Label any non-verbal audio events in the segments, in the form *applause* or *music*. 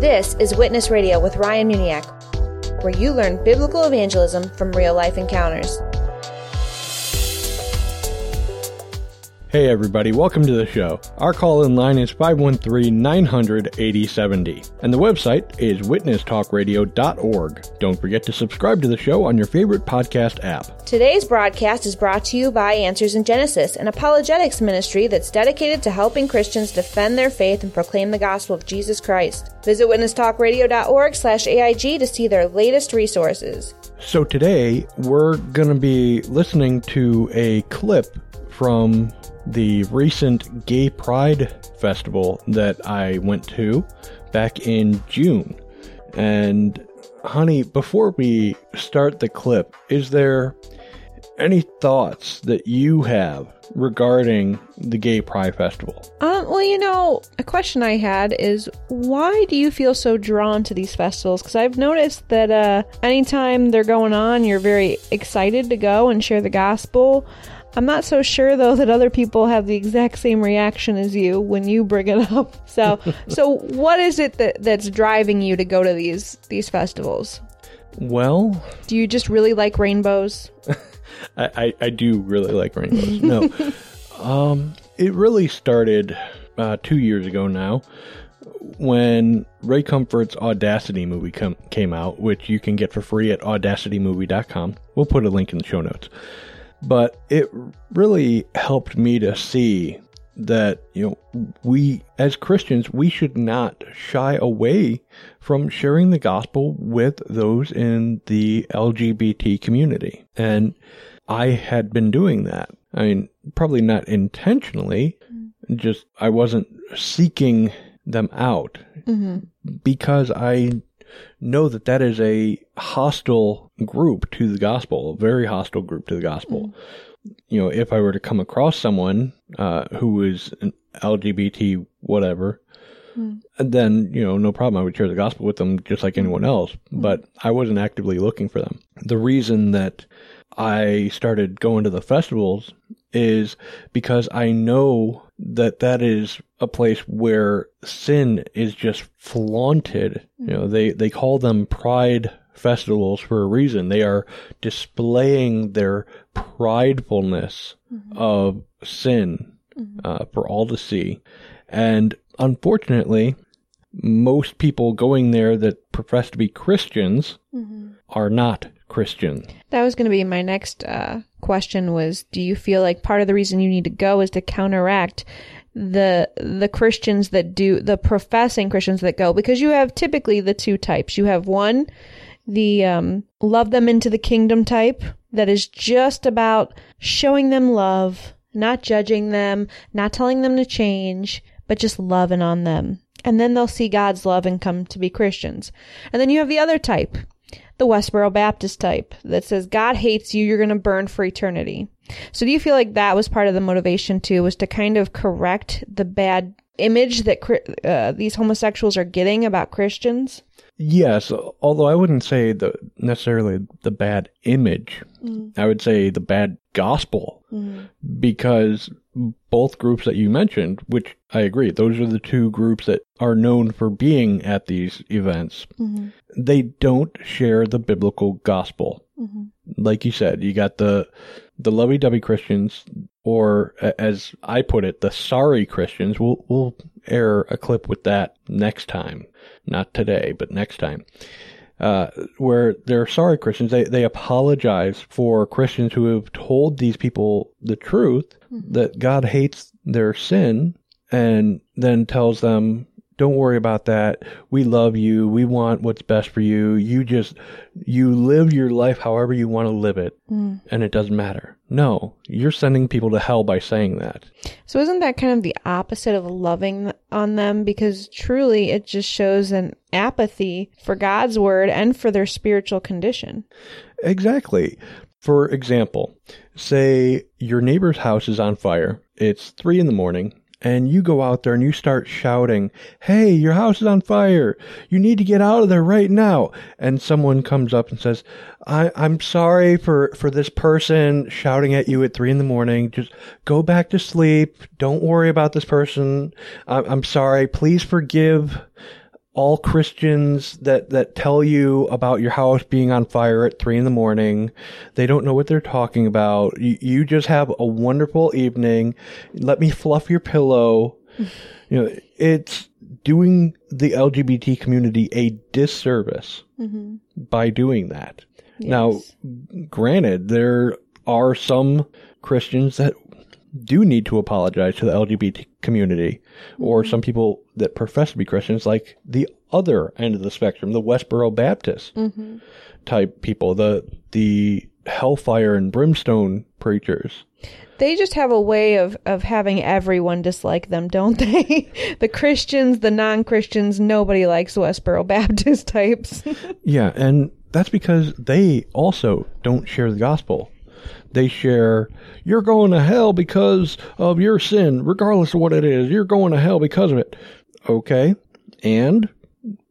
This is Witness Radio with Ryan Muniak, where you learn biblical evangelism from real life encounters. Hey everybody, welcome to the show. Our call-in line is 513-900-8070, and the website is witnesstalkradio.org. Don't forget to subscribe to the show on your favorite podcast app. Today's broadcast is brought to you by Answers in Genesis, an apologetics ministry that's dedicated to helping Christians defend their faith and proclaim the gospel of Jesus Christ. Visit witnesstalkradio.org slash AIG to see their latest resources. So today, we're going to be listening to a clip from the recent Gay Pride Festival that I went to back in June. And, honey, before we start the clip, is there any thoughts that you have regarding the Gay Pride Festival? Um, well, you know, a question I had is why do you feel so drawn to these festivals? Because I've noticed that uh, anytime they're going on, you're very excited to go and share the gospel. I'm not so sure though that other people have the exact same reaction as you when you bring it up. So, *laughs* so what is it that that's driving you to go to these these festivals? Well, do you just really like rainbows? *laughs* I, I, I do really like rainbows. No, *laughs* um, it really started uh, two years ago now when Ray Comfort's Audacity movie com- came out, which you can get for free at audacitymovie.com. We'll put a link in the show notes but it really helped me to see that you know we as Christians we should not shy away from sharing the gospel with those in the LGBT community and I had been doing that I mean probably not intentionally mm-hmm. just I wasn't seeking them out mm-hmm. because I know that that is a hostile group to the gospel, a very hostile group to the gospel. Mm. You know, if I were to come across someone uh, who is an LGBT whatever, mm. then you know, no problem. I would share the gospel with them just like anyone else. Mm. But I wasn't actively looking for them. The reason that I started going to the festivals is because I know that that is a place where sin is just flaunted. You know, they, they call them pride festivals for a reason. They are displaying their pridefulness mm-hmm. of sin mm-hmm. uh, for all to see. And unfortunately, most people going there that profess to be Christians mm-hmm. are not Christian. That was going to be my next uh, question was do you feel like part of the reason you need to go is to counteract the the Christians that do the professing Christians that go because you have typically the two types. You have one the um, love them into the kingdom type that is just about showing them love, not judging them, not telling them to change, but just loving on them. And then they'll see God's love and come to be Christians. And then you have the other type, the Westboro Baptist type, that says God hates you, you're going to burn for eternity. So do you feel like that was part of the motivation too, was to kind of correct the bad image that uh, these homosexuals are getting about Christians? Yes, although I wouldn't say the necessarily the bad image. Mm. I would say the bad gospel mm. because both groups that you mentioned, which I agree, those are the two groups that are known for being at these events. Mm-hmm. They don't share the biblical gospel. Mm-hmm. Like you said, you got the the lovey-dovey Christians, or as I put it, the sorry Christians. We'll we'll air a clip with that next time, not today, but next time. Uh, where they're sorry Christians, they they apologize for Christians who have told these people the truth mm-hmm. that God hates their sin, and then tells them don't worry about that. We love you. We want what's best for you. You just, you live your life however you want to live it. Mm. And it doesn't matter. No, you're sending people to hell by saying that. So isn't that kind of the opposite of loving on them? Because truly it just shows an apathy for God's word and for their spiritual condition. Exactly. For example, say your neighbor's house is on fire. It's three in the morning and you go out there and you start shouting, Hey, your house is on fire. You need to get out of there right now. And someone comes up and says, I, am sorry for, for this person shouting at you at three in the morning. Just go back to sleep. Don't worry about this person. I, I'm sorry. Please forgive all Christians that, that tell you about your house being on fire at three in the morning. They don't know what they're talking about. You, you just have a wonderful evening. Let me fluff your pillow. *laughs* you know, it's doing the LGBT community a disservice mm-hmm. by doing that. Now, granted, there are some Christians that do need to apologize to the LGBT community, or mm-hmm. some people that profess to be Christians, like the other end of the spectrum, the Westboro Baptist mm-hmm. type people, the the hellfire and brimstone preachers. They just have a way of, of having everyone dislike them, don't they? *laughs* the Christians, the non Christians, nobody likes Westboro Baptist *laughs* types. *laughs* Yeah, and that's because they also don't share the gospel. They share, you're going to hell because of your sin, regardless of what it is. You're going to hell because of it. Okay. And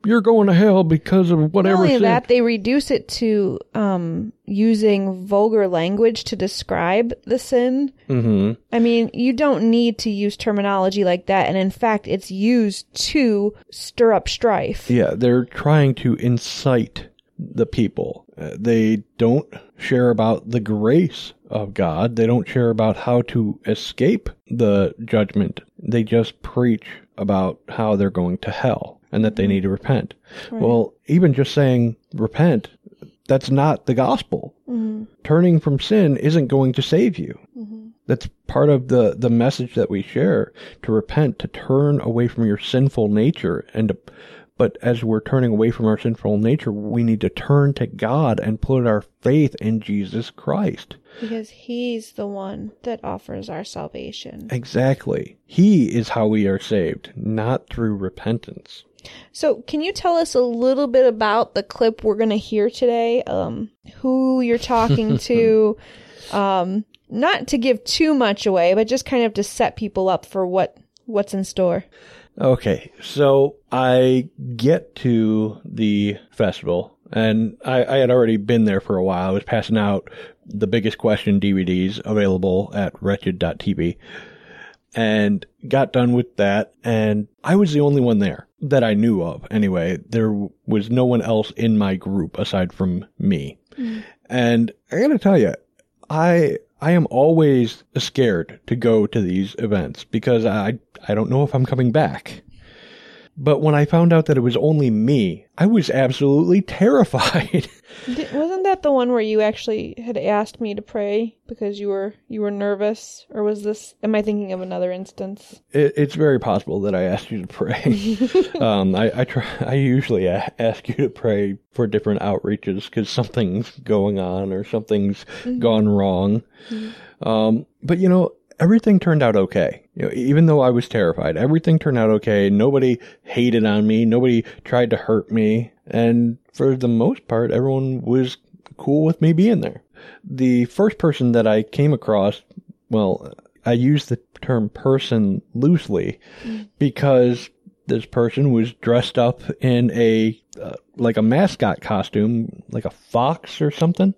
you're going to hell because of whatever. Not only sin. that, they reduce it to um, using vulgar language to describe the sin. hmm I mean, you don't need to use terminology like that. And in fact, it's used to stir up strife. Yeah, they're trying to incite the people. Uh, they don't share about the grace of God. They don't share about how to escape the judgment. They just preach about how they're going to hell and that they need to repent. Well, even just saying repent, that's not the gospel. Turning from sin isn't going to save you. That's part of the, the message that we share to repent, to turn away from your sinful nature and to but as we're turning away from our sinful nature, we need to turn to God and put our faith in Jesus Christ. Because he's the one that offers our salvation. Exactly. He is how we are saved, not through repentance. So, can you tell us a little bit about the clip we're going to hear today? Um, who you're talking *laughs* to? um, not to give too much away, but just kind of to set people up for what what's in store. Okay, so I get to the festival, and I, I had already been there for a while. I was passing out the biggest question DVDs available at wretched.tv and got done with that. And I was the only one there that I knew of. Anyway, there was no one else in my group aside from me. Mm. And I gotta tell you, I I am always scared to go to these events because I I don't know if I'm coming back. But when I found out that it was only me, I was absolutely *laughs* terrified. Wasn't that the one where you actually had asked me to pray because you were you were nervous, or was this? Am I thinking of another instance? It, it's very possible that I asked you to pray. *laughs* um, I, I try. *laughs* I usually ask you to pray for different outreaches because something's going on or something's gone wrong. Um, but you know, everything turned out okay. You know, even though I was terrified, everything turned out okay. Nobody hated on me. Nobody tried to hurt me, and for the most part, everyone was cool with me being there. The first person that I came across, well, I use the term person loosely because this person was dressed up in a uh, like a mascot costume, like a fox or something.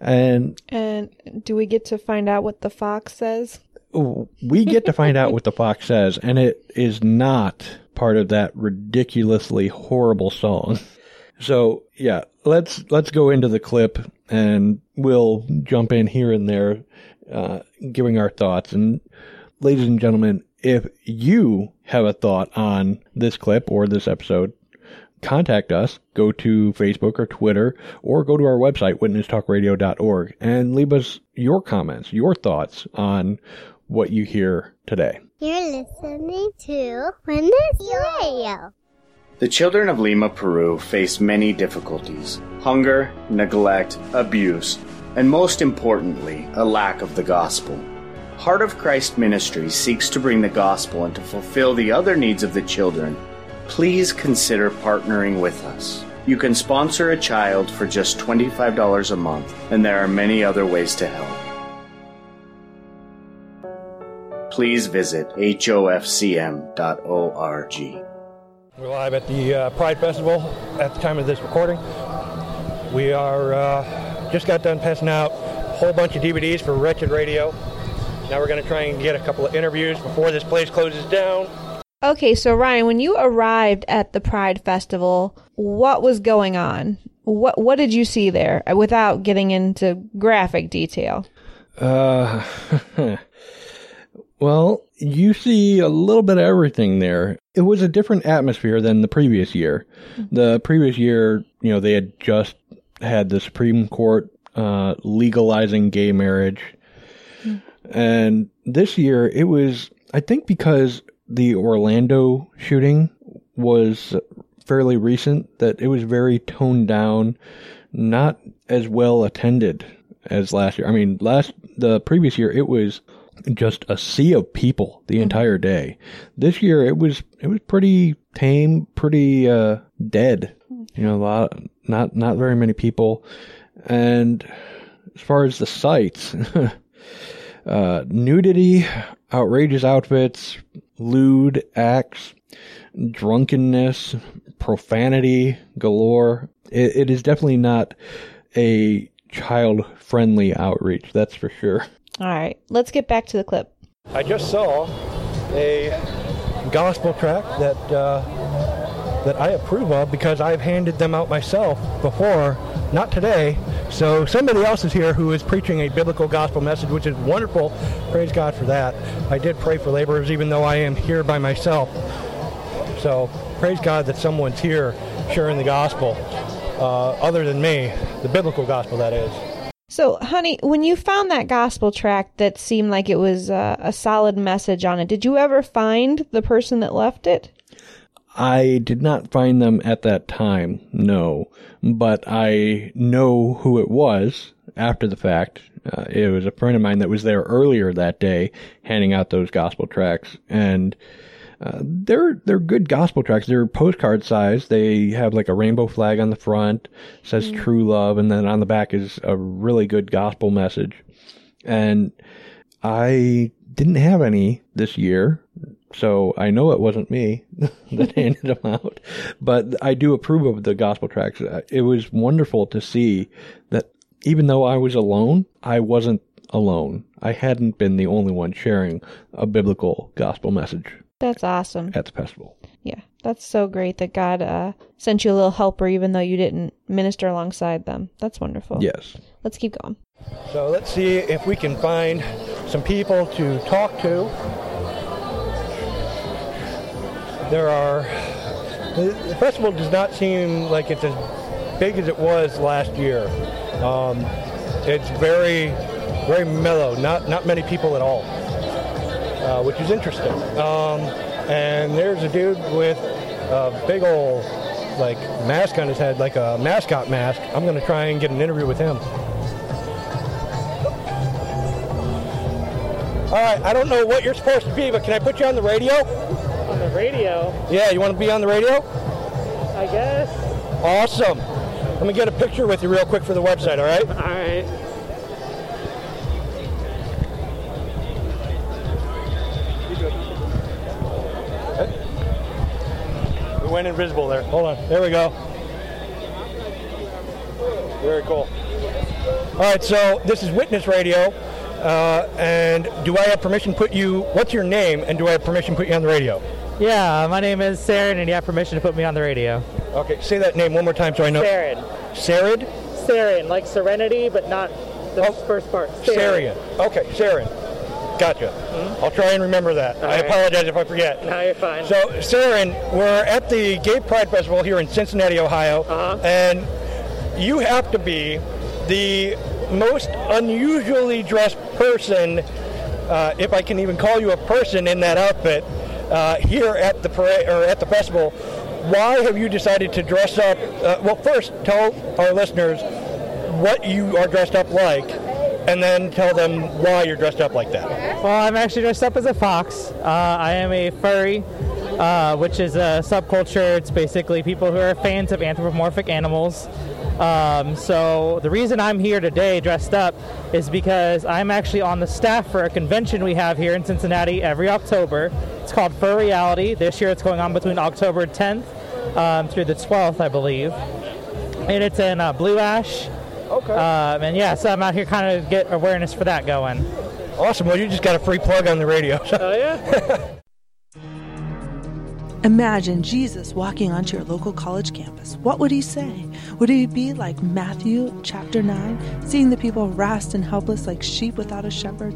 And And do we get to find out what the fox says? We get to find out what the fox says, and it is not part of that ridiculously horrible song. So yeah, let's let's go into the clip, and we'll jump in here and there, uh, giving our thoughts. And ladies and gentlemen, if you have a thought on this clip or this episode, contact us. Go to Facebook or Twitter, or go to our website, witnesstalkradio.org, and leave us your comments, your thoughts on what you hear today. You're listening to Witness Radio. The children of Lima, Peru face many difficulties hunger, neglect, abuse, and most importantly, a lack of the gospel. Heart of Christ Ministry seeks to bring the gospel and to fulfill the other needs of the children. Please consider partnering with us. You can sponsor a child for just $25 a month, and there are many other ways to help. Please visit hofcm.org. We're live at the uh, Pride Festival at the time of this recording. We are uh, just got done passing out a whole bunch of DVDs for Wretched Radio. Now we're going to try and get a couple of interviews before this place closes down. Okay, so Ryan, when you arrived at the Pride Festival, what was going on? What what did you see there without getting into graphic detail? Uh, *laughs* well, you see a little bit of everything there. It was a different atmosphere than the previous year. The previous year, you know, they had just had the Supreme Court uh, legalizing gay marriage. And this year, it was, I think, because the Orlando shooting was fairly recent, that it was very toned down, not as well attended as last year. I mean, last, the previous year, it was just a sea of people the entire day. This year, it was, it was pretty tame, pretty, uh, dead. You know, a lot, not, not very many people. And as far as the sights, *laughs* uh, nudity, outrageous outfits, lewd acts, drunkenness, profanity galore. It, it is definitely not a child friendly outreach, that's for sure. *laughs* All right, let's get back to the clip. I just saw a gospel tract that uh, that I approve of because I've handed them out myself before, not today. So somebody else is here who is preaching a biblical gospel message, which is wonderful. Praise God for that. I did pray for laborers, even though I am here by myself. So praise God that someone's here sharing the gospel, uh, other than me, the biblical gospel, that is. So, honey, when you found that gospel tract that seemed like it was uh, a solid message on it, did you ever find the person that left it? I did not find them at that time, no, but I know who it was after the fact. Uh, it was a friend of mine that was there earlier that day handing out those gospel tracts and uh, they're they're good gospel tracts. They're postcard size. They have like a rainbow flag on the front, says true love, and then on the back is a really good gospel message. And I didn't have any this year, so I know it wasn't me *laughs* that *laughs* handed them out. But I do approve of the gospel tracts. Uh, It was wonderful to see that even though I was alone, I wasn't alone. I hadn't been the only one sharing a biblical gospel message That's awesome. at the festival. Yeah, that's so great that God uh, sent you a little helper even though you didn't minister alongside them. That's wonderful. Yes. Let's keep going. So let's see if we can find some people to talk to. There are. The the festival does not seem like it's as big as it was last year. Um, it's very, very mellow. Not not many people at all, uh, which is interesting. Um, and there's a dude with a big old like mask on his head, like a mascot mask. I'm going to try and get an interview with him. All right, I don't know what you're supposed to be, but can I put you on the radio? On the radio, Yeah, you want to be on the radio? I guess. Awesome. Let me get a picture with you real quick for the website, all right? All right. Went invisible there. Hold on. There we go. Very cool. All right, so this is Witness Radio. Uh, and do I have permission to put you, what's your name, and do I have permission to put you on the radio? Yeah, my name is Saren, and you have permission to put me on the radio. Okay, say that name one more time so I know. Saren. Sarid? Saren, like Serenity, but not the Oh, first part. Sarian. Okay, Sarin. Gotcha. I'll try and remember that. I right. apologize if I forget. No, you're fine. So, Saren, we're at the Gay Pride Festival here in Cincinnati, Ohio, Uh-huh. and you have to be the most unusually dressed person, uh, if I can even call you a person in that outfit, uh, here at the parade or at the festival. Why have you decided to dress up? Uh, well, first, tell our listeners what you are dressed up like, and then tell them why you're dressed up like that. well, I'm actually dressed up as a fox. Uh, I am a furry, uh, which is a subculture. It's basically people who are fans of anthropomorphic animals. Um, so the reason I'm here today dressed up is because I'm actually on the staff for a convention we have here in Cincinnati every October. It's called Fur Reality. This year it's going on between October 10th um, through the 12th, I believe. And it's in uh, Blue Ash. Okay. Um, and yeah, so I'm out here kind of get awareness for that going. Awesome. Well, you just got a free plug on the radio. Oh yeah. *laughs* Imagine Jesus walking onto your local college campus. What would he say? Would he be like Matthew chapter 9, seeing the people harassed and helpless like sheep without a shepherd,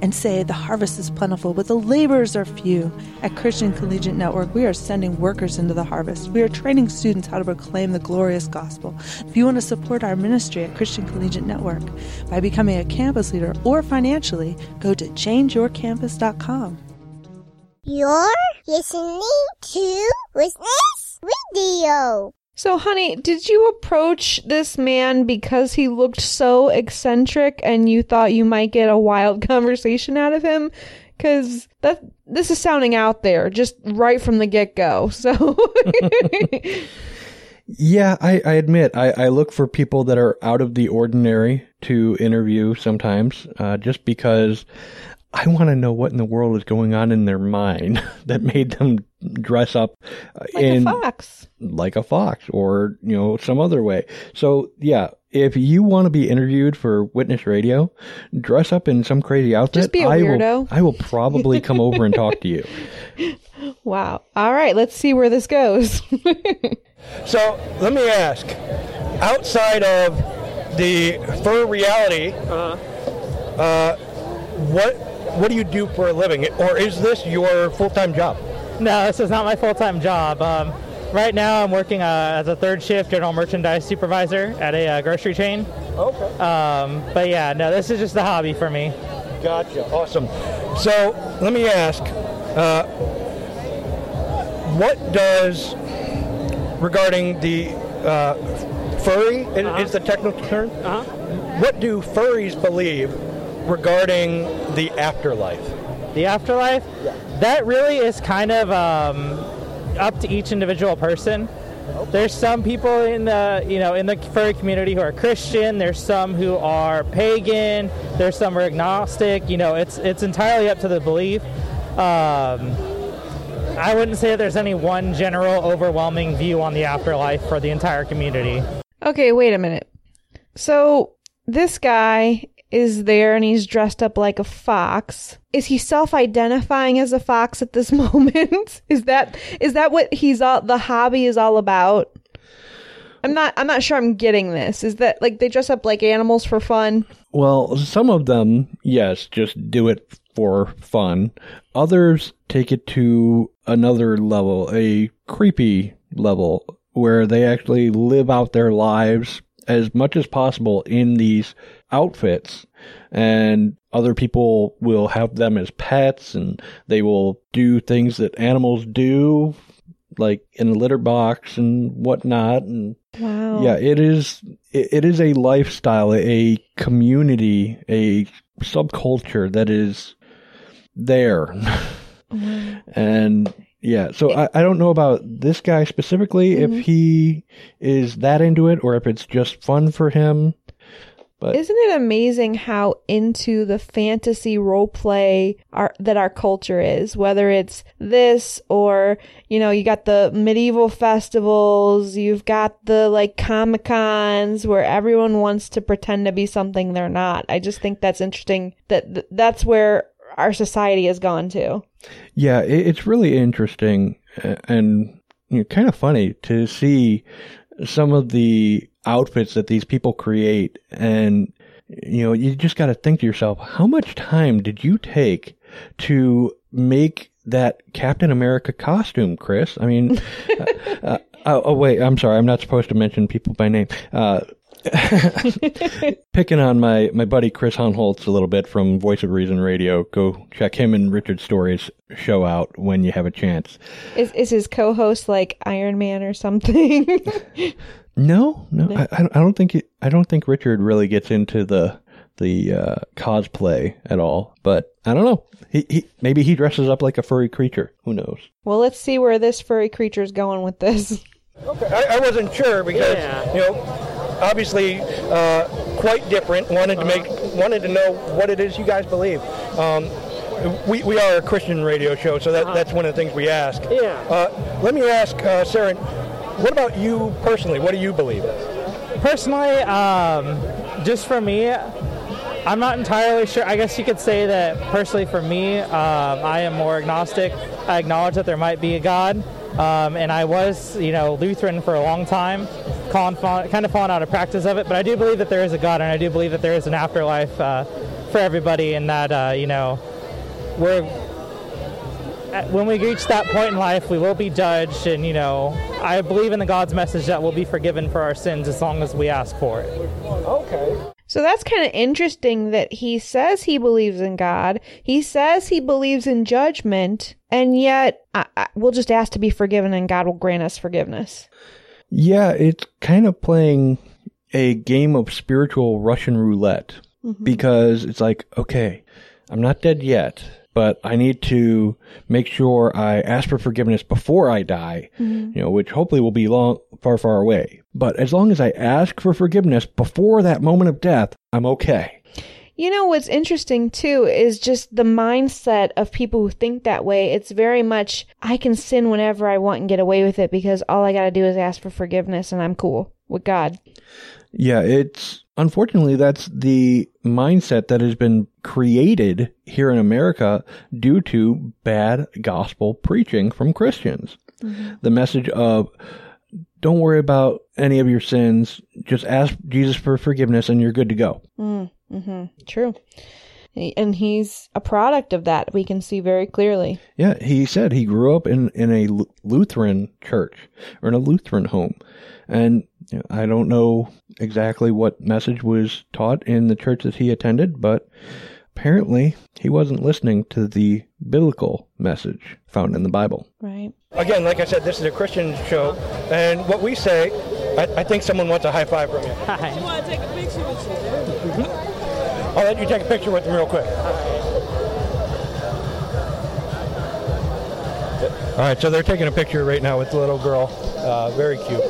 and say, The harvest is plentiful, but the laborers are few? At Christian Collegiate Network, we are sending workers into the harvest. We are training students how to proclaim the glorious gospel. If you want to support our ministry at Christian Collegiate Network by becoming a campus leader or financially, go to changeyourcampus.com. You're listening to Witness Radio. So, honey, did you approach this man because he looked so eccentric and you thought you might get a wild *laughs* conversation out of him? Because that this is sounding out there just right from the get go. So, *laughs* Yeah, I, I admit I, I look for people that are out of the ordinary to interview sometimes, uh, just because I want to know what in the world is going on in their mind *laughs* that made them dress up uh, like in a fox. like a fox or you know some other way. So yeah, if you want to be interviewed for Witness Radio, dress up in some crazy outfit. Just be a I weirdo. will I will probably come over and talk to you. *laughs* Wow. All right, let's see where this goes. *laughs* So let me ask, outside of the fur reality, uh, what what do you do for a living, or is this your full time job? No, this is not my full time job. Um, right now, I'm working uh, as a third shift general merchandise supervisor at a uh, grocery chain. Okay. Um, but yeah, no, this is just a hobby for me. Gotcha. Awesome. So let me ask, uh, what does regarding the uh, furry is, is the technical term? Uh-huh. What do furries believe regarding the afterlife? The afterlife, that really is kind of um, up to each individual person. There's some people in the you know in the furry community who are Christian. There's some who are pagan. There's some who are agnostic. You know, it's it's entirely up to the belief. Um, I wouldn't say that there's any one general overwhelming view on the afterlife for the entire community. okay, wait a minute. So, this guy is there and he's dressed up like a fox. Is he self-identifying as a fox at this *laughs* moment? is that is that what he's all the hobby is all about? I'm not I'm not sure I'm getting this. Is that like they dress up like animals for fun? Well, some of them, yes, just do it for fun. Others take it to another level, a creepy level, where they actually live out their lives as much as possible in these outfits. And other people will have them as pets and they will do things that animals do, like in a litter box and whatnot. And Wow. yeah, it is. It, it is a lifestyle, a community, a subculture that is there, *laughs* and yeah. So I, I don't know about this guy specifically Mm-hmm. if he is that into it or if it's just fun for him. But Isn't it amazing how into the fantasy role play our, that our culture is? Whether it's this or, you know, you got the medieval festivals, you've got the like Comic Cons where everyone wants to pretend to be something they're not. I just think that's interesting that th- that's where our society has gone to. yeah, it, it's really interesting and you know, kind of funny to see some of the outfits that these people create. And you know you just got to think to yourself how much time did you take to make that captain america costume chris? I mean *laughs* uh, uh, oh, oh wait i'm sorry i'm not supposed to mention people by name. Uh, *laughs* picking on my, my buddy Chris Hohnholz a little bit from Voice of Reason Radio. Go check him and Richard Story's show out when you have a chance. Is is his co-host like Iron Man or something? *laughs* No, no, I, I don't think it, I don't think Richard really gets into the the uh, cosplay at all. But I don't know. He, he maybe he dresses up like a furry creature. Who knows? well, let's see where this furry creature's going with this. Okay, I, I wasn't sure because you know, obviously, uh, quite different. Wanted to make, wanted to know what it is you guys believe. Um, we, we are a Christian radio show, so that, that's one of the things we ask. Yeah. Uh, let me ask, uh, Sarah, what about you personally? What do you believe? Personally, um, just for me, I'm not entirely sure. I guess you could say that personally for me, um, I am more agnostic. I acknowledge that there might be a God, Um, and I was, you know, Lutheran for a long time, kind of fallen out of practice of it. But I do believe that there is a God, and I do believe that there is an afterlife uh, for everybody, and that uh, you know, we're when we reach that point in life, we will be judged, and you know, I believe in the God's message that we'll be forgiven for our sins as long as we ask for it. Okay. So that's kind of interesting that he says he believes in God. He says he believes in judgment, and yet I, I, we'll just ask to be forgiven and God will grant us forgiveness. Yeah, it's kind of playing a game of spiritual Russian roulette mm-hmm. because it's like, okay, I'm not dead yet but I need to make sure I ask for forgiveness before I die, mm-hmm. you know, which hopefully will be long, far, far away. But as long as I ask for forgiveness before that moment of death, I'm okay. You know, what's interesting too is just the mindset of people who think that way. It's very much, I can sin whenever I want and get away with it because all I got to do is ask for forgiveness and I'm cool with God. Yeah, it's unfortunately that's the mindset that has been created here in America due to bad gospel preaching from Christians. Mm-hmm. The message of don't worry about any of your sins, just ask Jesus for forgiveness and you're good to go. Mm, hmm True. And he's a product of that. We can see very clearly. Yeah, he said he grew up in, in a Lutheran church or in a Lutheran home. And I don't know exactly what message was taught in the church that he attended, but apparently he wasn't listening to the biblical message found in the Bible. Right. Again, like I said, this is a Christian show, and what we say, I, I think someone wants a high five from you. *laughs* Hi. You want to take a picture with you? Mm-hmm. I'll let you take a picture with them real quick. All right, so they're taking a picture right now with the little girl. Uh, very cute.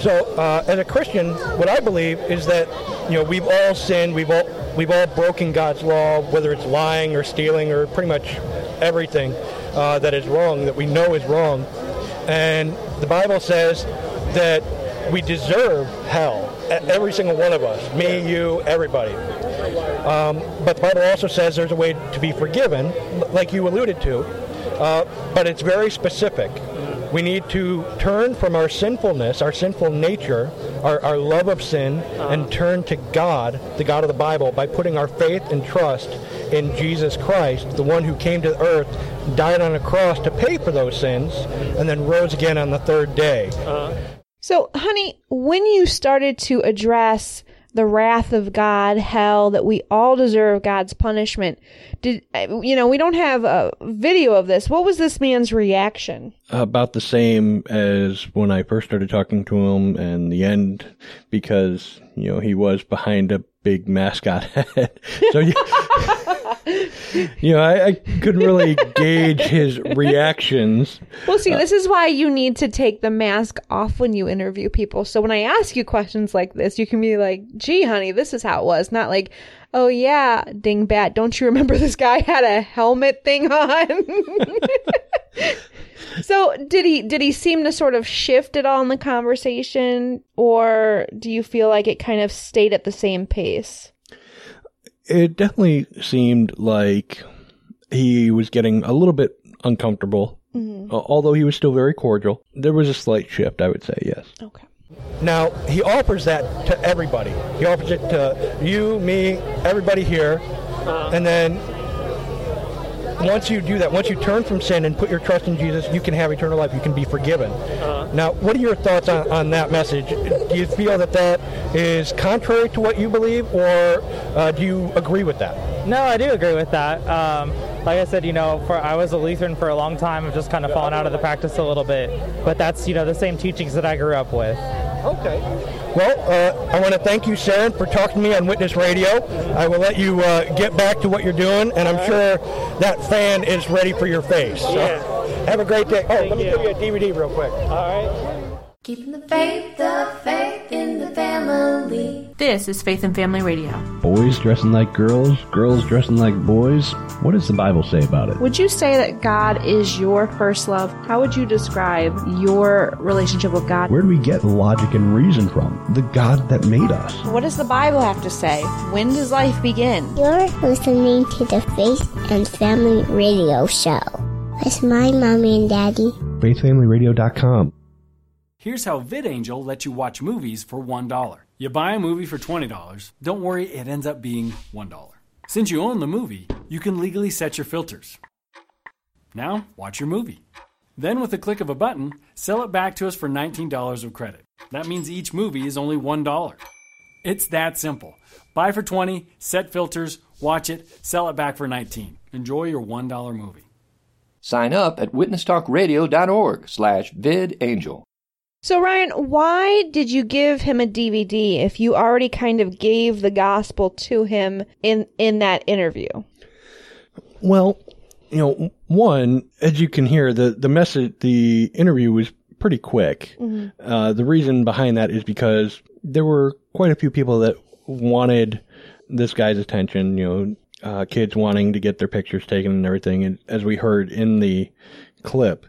So, uh, as a Christian, what I believe is that you know we've all sinned, we've all we've all broken God's law, whether it's lying or stealing or pretty much everything uh, that is wrong that we know is wrong. And the Bible says that we deserve hell, every single one of us, me, you, everybody. Um, but the Bible also says there's a way to be forgiven, like you alluded to, uh, but it's very specific. We need to turn from our sinfulness, our sinful nature, our, our love of sin, uh-huh. and turn to God, the God of the Bible, by putting our faith and trust in Jesus Christ, the one who came to earth, died on a cross to pay for those sins, and then rose again on the third day. Uh-huh. So, honey, when you started to address the wrath of God, hell, that we all deserve God's punishment. Did you know? We don't have a video of this. What was this man's reaction? About the same as when I first started talking to him, and the end, because you know he was behind a big mascot *laughs* head. so you, *laughs* you know, I, I, couldn't really gauge his reactions. Well, see, uh, this is why you need to take the mask off when you interview people. So when I ask you questions like this, you can be like, "Gee, honey, this is how it was," not like, "Oh yeah, dingbat, don't you remember this guy *laughs* had a helmet thing on?" *laughs* so did he did he seem to sort of shift at all in the conversation or do you feel like it kind of stayed at the same pace? It definitely seemed like he was getting a little bit uncomfortable mm-hmm. although he was still very cordial. There was a slight shift i would say yes. Okay now he offers that to everybody he offers it to you me everybody here uh-huh. and then once you do that, once you turn from sin and put your trust in Jesus, you can have eternal life. You can be forgiven. Uh-huh. Now, what are your thoughts on, on that message? Do you feel that that is contrary to what you believe, or uh, do you agree with that? No, I do agree with that. Um, like I said, you know, for I was a Lutheran for a long time. I've just kind of fallen out of the practice a little bit, but that's you know the same teachings that I grew up with. Okay. Well, uh, I want to thank you, Sharon, for talking to me on Witness Radio. I will let you uh, get back to what you're doing, and I'm sure that fan is ready for your face. So yeah. Have a great day. Oh, thank let me you. give you a DVD real quick. All right. Keeping the faith, the faith in the family. This is Faith and Family Radio. Boys dressing like girls, girls dressing like boys. What does the Bible say about it? Would you say that God is your first love? How would you describe your relationship with God? Where do we get logic and reason from? The God that made us. What does the Bible have to say? When does life begin? You're listening to the Faith and Family Radio Show with my mommy and daddy. faithfamilyradio.com. Here's how VidAngel lets you watch movies for $1. You buy a movie for $20. Don't worry, it ends up being $1. Since you own the movie, you can legally set your filters. Now, watch your movie. Then, with the click of a button, sell it back to us for $19 of credit. That means each movie is only $1. It's that simple. Buy for 20, set filters, watch it, sell it back for 19. Enjoy your $1 movie. Sign up at witnesstalkradio.org slash vidangel. So Ryan, why did you give him a DVD if you already kind of gave the gospel to him in in that interview? Well, you know, one, as you can hear, the, the message, the interview was pretty quick. Mhm. Uh, the reason behind that is because there were quite a few people that wanted this guy's attention, you know, uh, kids wanting to get their pictures taken and everything, and as we heard in the clip.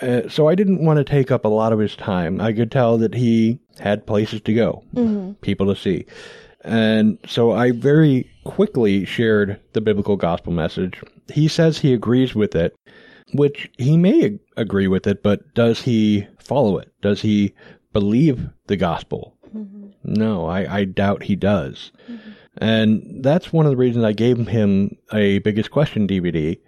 Uh, so I didn't want to take up a lot of his time. I could tell that he had places to go, Mhm. people to see. And so I very quickly shared the biblical gospel message. He says he agrees with it, which he may ag- agree with it, but does he follow it? Does he believe the gospel? No, I, I doubt he does. And that's one of the reasons I gave him a biggest question DVD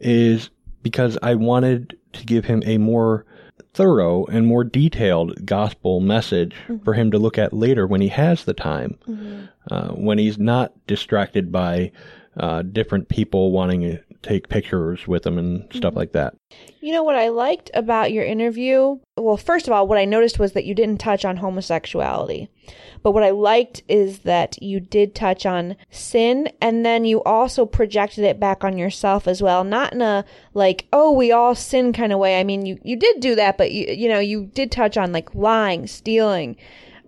is because I wanted to give him a more thorough and more detailed gospel message for him to look at later when he has the time, uh, when he's not distracted by uh, different people wanting to take pictures with them and stuff mm-hmm. like that. You know what I liked about your interview? Well, first of all, what I noticed was that you didn't touch on homosexuality. But what I liked is that you did touch on sin and then you also projected it back on yourself as well. Not in a like, oh, we all sin kind of way. I mean, you, you did do that, but you, you know, you did touch on like lying, stealing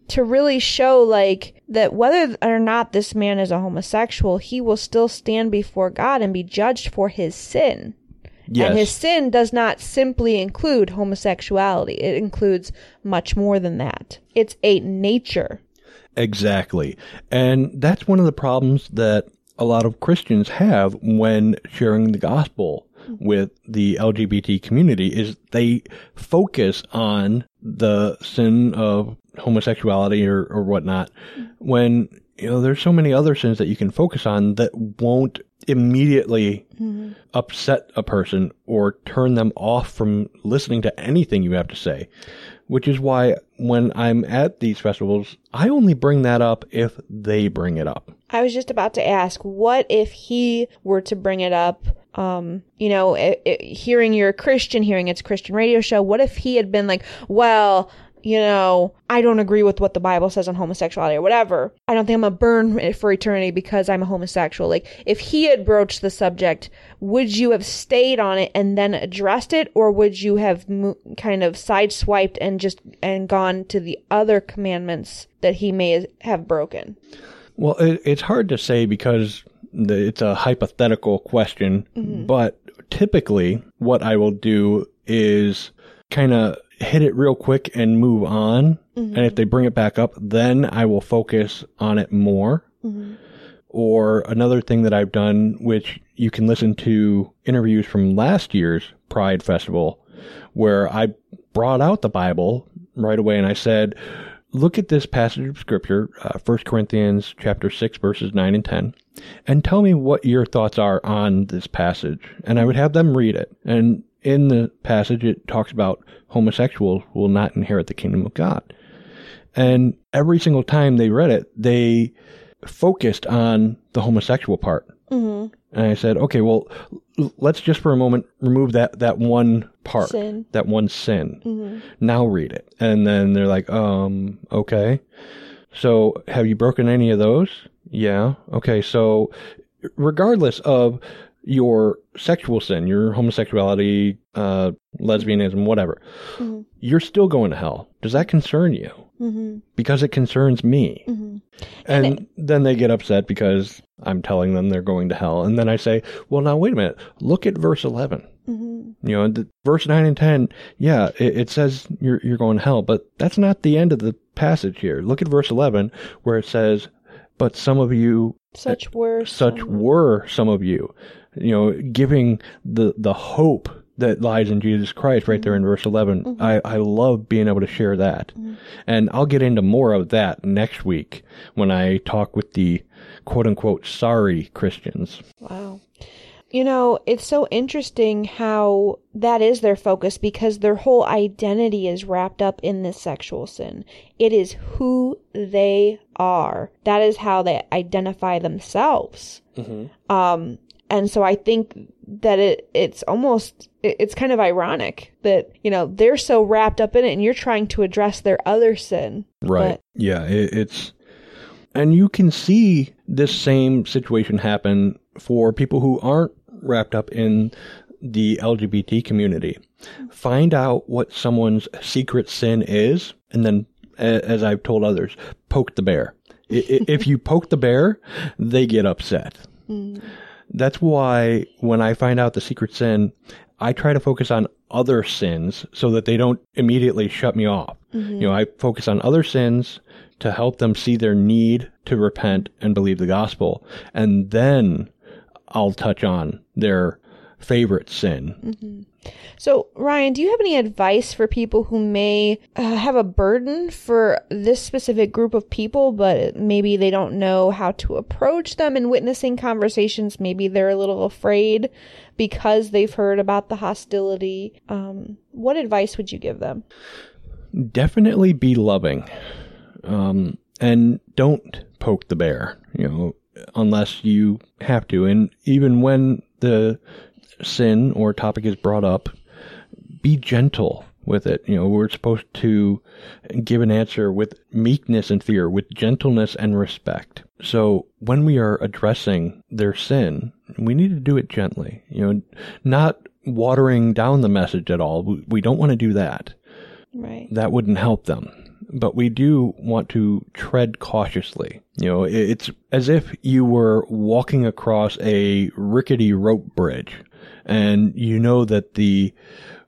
to really show like that whether or not this man is a homosexual, he will still stand before God and be judged for his sin. Yes. And his sin does not simply include homosexuality. It includes much more than that. It's a nature. Exactly. And that's one of the problems that a lot of Christians have when sharing the gospel with the LGBT community is they focus on the sin of homosexuality or, or whatnot when you know there's so many other sins that you can focus on that won't immediately upset a person or turn them off from listening to anything you have to say. Which is why when I'm at these festivals, I only bring that up if they bring it up. I was just about to ask, what if he were to bring it up? Um, you know, i i hearing you're a Christian, hearing it's a Christian radio show, what if he had been like, well, you know, I don't agree with what the Bible says on homosexuality or whatever. I don't think I'm gonna burn for eternity because I'm a homosexual. Like, if he had broached the subject, would you have stayed on it and then addressed it, or would you have mo- kind of sideswiped and just and gone to the other commandments that he may have broken? Well, it, it's hard to say because the, it's a hypothetical question, Mhm. but typically what I will do is kind of hit it real quick and move on. Mhm. And if they bring it back up, then I will focus on it more. Mhm. Or another thing that I've done, which you can listen to interviews from last year's Pride Festival, where I brought out the Bible right away and I said, look at this passage of scripture, uh, 1 Corinthians chapter 6 verses 9 and 10, and tell me what your thoughts are on this passage. And I would have them read it. And in the passage, it talks about homosexuals will not inherit the kingdom of God. And every single time they read it, they focused on the homosexual part. Mm-hmm. And I said, okay, well, let's just for a moment remove that, that one part, Sin. that one sin. Mhm. Now read it. And then they're like, um, okay. So have you broken any of those? Yeah. Okay. So regardless of your sexual sin, your homosexuality, uh, lesbianism, whatever, Mhm. you're still going to hell. Does that concern you? Mm-hmm. Because it concerns me. Mm-hmm. And then they get upset because I'm telling them they're going to hell. And then I say, well, now wait a minute. Look at verse 11. Mm-hmm. You know, the, verse 9 and 10, yeah, it, it says you're, you're going to hell, but that's not the end of the passage here. Look at verse 11 where it says, but some of you, Such were such were some of you, you know, giving the, the hope that lies in Jesus Christ right there in verse 11. Mm-hmm. I, I love being able to share that. Mm-hmm. And I'll get into more of that next week when I talk with the quote unquote sorry Christians. Wow. You know, it's so interesting how that is their focus because their whole identity is wrapped up in this sexual sin. It is who they are. That is how they identify themselves. Mm-hmm. Um, and so I think that it it's almost it- it's kind of ironic that you know they're so wrapped up in it, and you're trying to address their other sin. Right. yeah, it, it's and you can see this same situation happen for people who aren't wrapped up in the LGBT community. Find out what someone's secret sin is, and then, as I've told others, poke the bear. If you poke the bear, they get upset. *laughs* Mm. That's why when I find out the secret sin, I try to focus on other sins so that they don't immediately shut me off. Mm-hmm. You know, I focus on other sins to help them see their need to repent and believe the gospel. And then I'll touch on their favorite sin. So, Ryan, do you have any advice for people who may uh, have a burden for this specific group of people, but maybe they don't know how to approach them in witnessing conversations? Maybe they're a little afraid because they've heard about the hostility. Um, what advice would you give them? definitely be loving um, and don't poke the bear you know unless you have to and even when the sin or topic is brought up be gentle with it. You know we're supposed to give an answer with meekness and fear with gentleness and respect. So when we are addressing their sin we need to do it gently. You know not watering down the message at all. We, don't want to do that. Right. that wouldn't help them. But we do want to tread cautiously. You know, it's as if you were walking across a rickety rope bridge and you know that the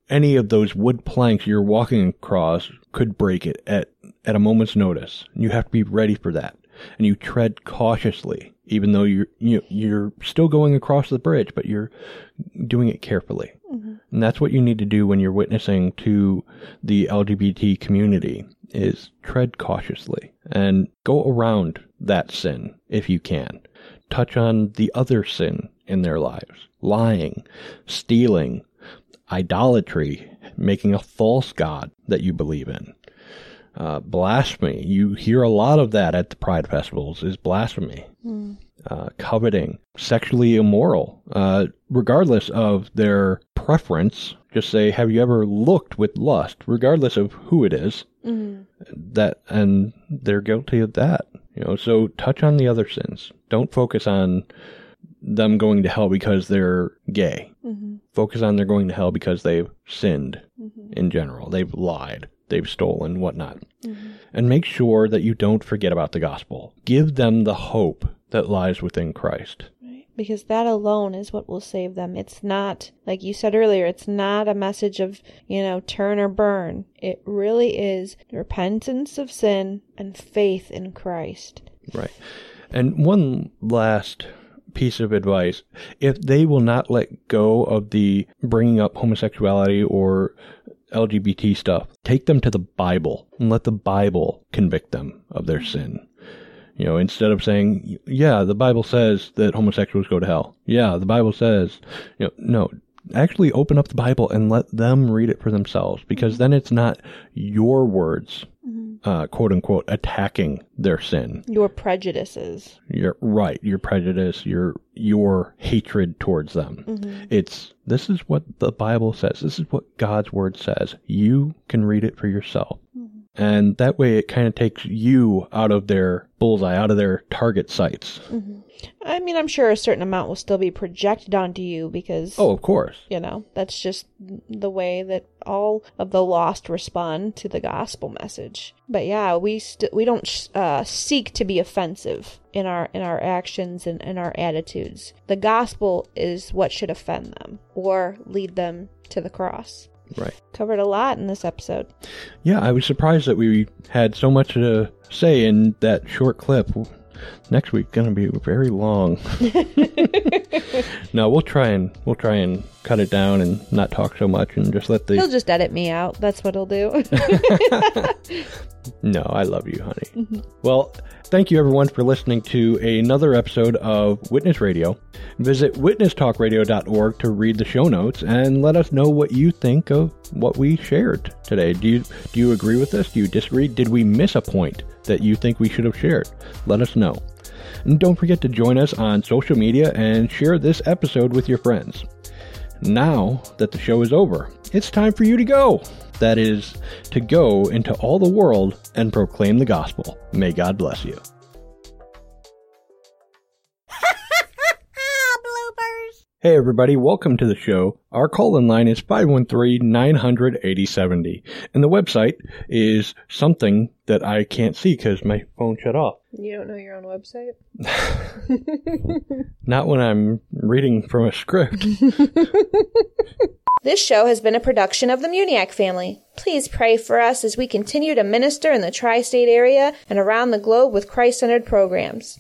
any of those wood planks you're walking across could break it at at a moment's notice. You have to be ready for that. And you tread cautiously even though you're you, you're still going across the bridge, but you're doing it carefully. Mm-hmm. And that's what you need to do when you're witnessing to the LGBT community is tread cautiously and go around that sin if you can. Touch on the other sin in their lives. Lying, stealing, idolatry, making a false god that you believe in. Uh, blasphemy. You hear a lot of that at the pride festivals is blasphemy uh, coveting, sexually immoral, uh, regardless of their preference. Just say, have you ever looked with lust, regardless of who it is, That and they're guilty of that. You know, so touch on the other sins. Don't focus on them going to hell because they're gay. Focus on they're going to hell because they've sinned in general. They've lied, they've stolen, whatnot. Mm-hmm. And make sure that you don't forget about the gospel. Give them the hope that lies within Christ. because that alone is what will save them. It's not, like you said earlier, it's not a message of, you know, turn or burn. It really is repentance of sin and faith in Christ. Right. And one last piece of advice if they will not let go of the bringing up homosexuality or LGBT stuff, take them to the Bible and let the Bible convict them of their sin. You know, instead of saying, yeah, the Bible says that homosexuals go to hell. Yeah, the Bible says, you know, no, actually open up the Bible and let them read it for themselves because then it's not your words, uh, quote unquote, attacking their sin Your prejudices. your right, your prejudice, your your hatred towards them. It's this is what the Bible says. This is what God's word says. You can read it for yourself. And that way it kind of takes you out of their bullseye, out of their target sights. I mean, I'm sure a certain amount will still be projected onto you because, Oh, of course. you know, that's just the way that all of the lost respond to the gospel message. But yeah, we st- we don't uh, seek to be offensive in our in our actions and in our attitudes. The gospel is what should offend them or lead them to the cross. Right. Covered a lot in this episode. Yeah, I was surprised that we had so much to say in that short clip. Next week going to be very long. *laughs* no, we'll try and we'll try and cut it down and not talk so much and just let the He'll just edit me out. That's what he'll do. *laughs* No, I love you, honey. Mhm. Well, thank you everyone for listening to another episode of Witness Radio. Visit witnesstalkradio.org to read the show notes and let us know what you think of what we shared today. Do you do you agree with this? Do you disagree? Did we miss a point that you think we should have shared? Let us know. And don't forget to join us on social media and share this episode with your friends. Now that the show is over, it's time for you to go. That is, to go into all the world and proclaim the gospel. May God bless you. Hey everybody, welcome to the show. Our call-in line is 513-900-8070. And the website is something that I can't see because my phone shut off. you don't know your own website? *laughs* Not when I'm reading from a script. *laughs* This show has been a production of the Muniac family. Please pray for us as we continue to minister in the tri state area and around the globe with Christ centered programs.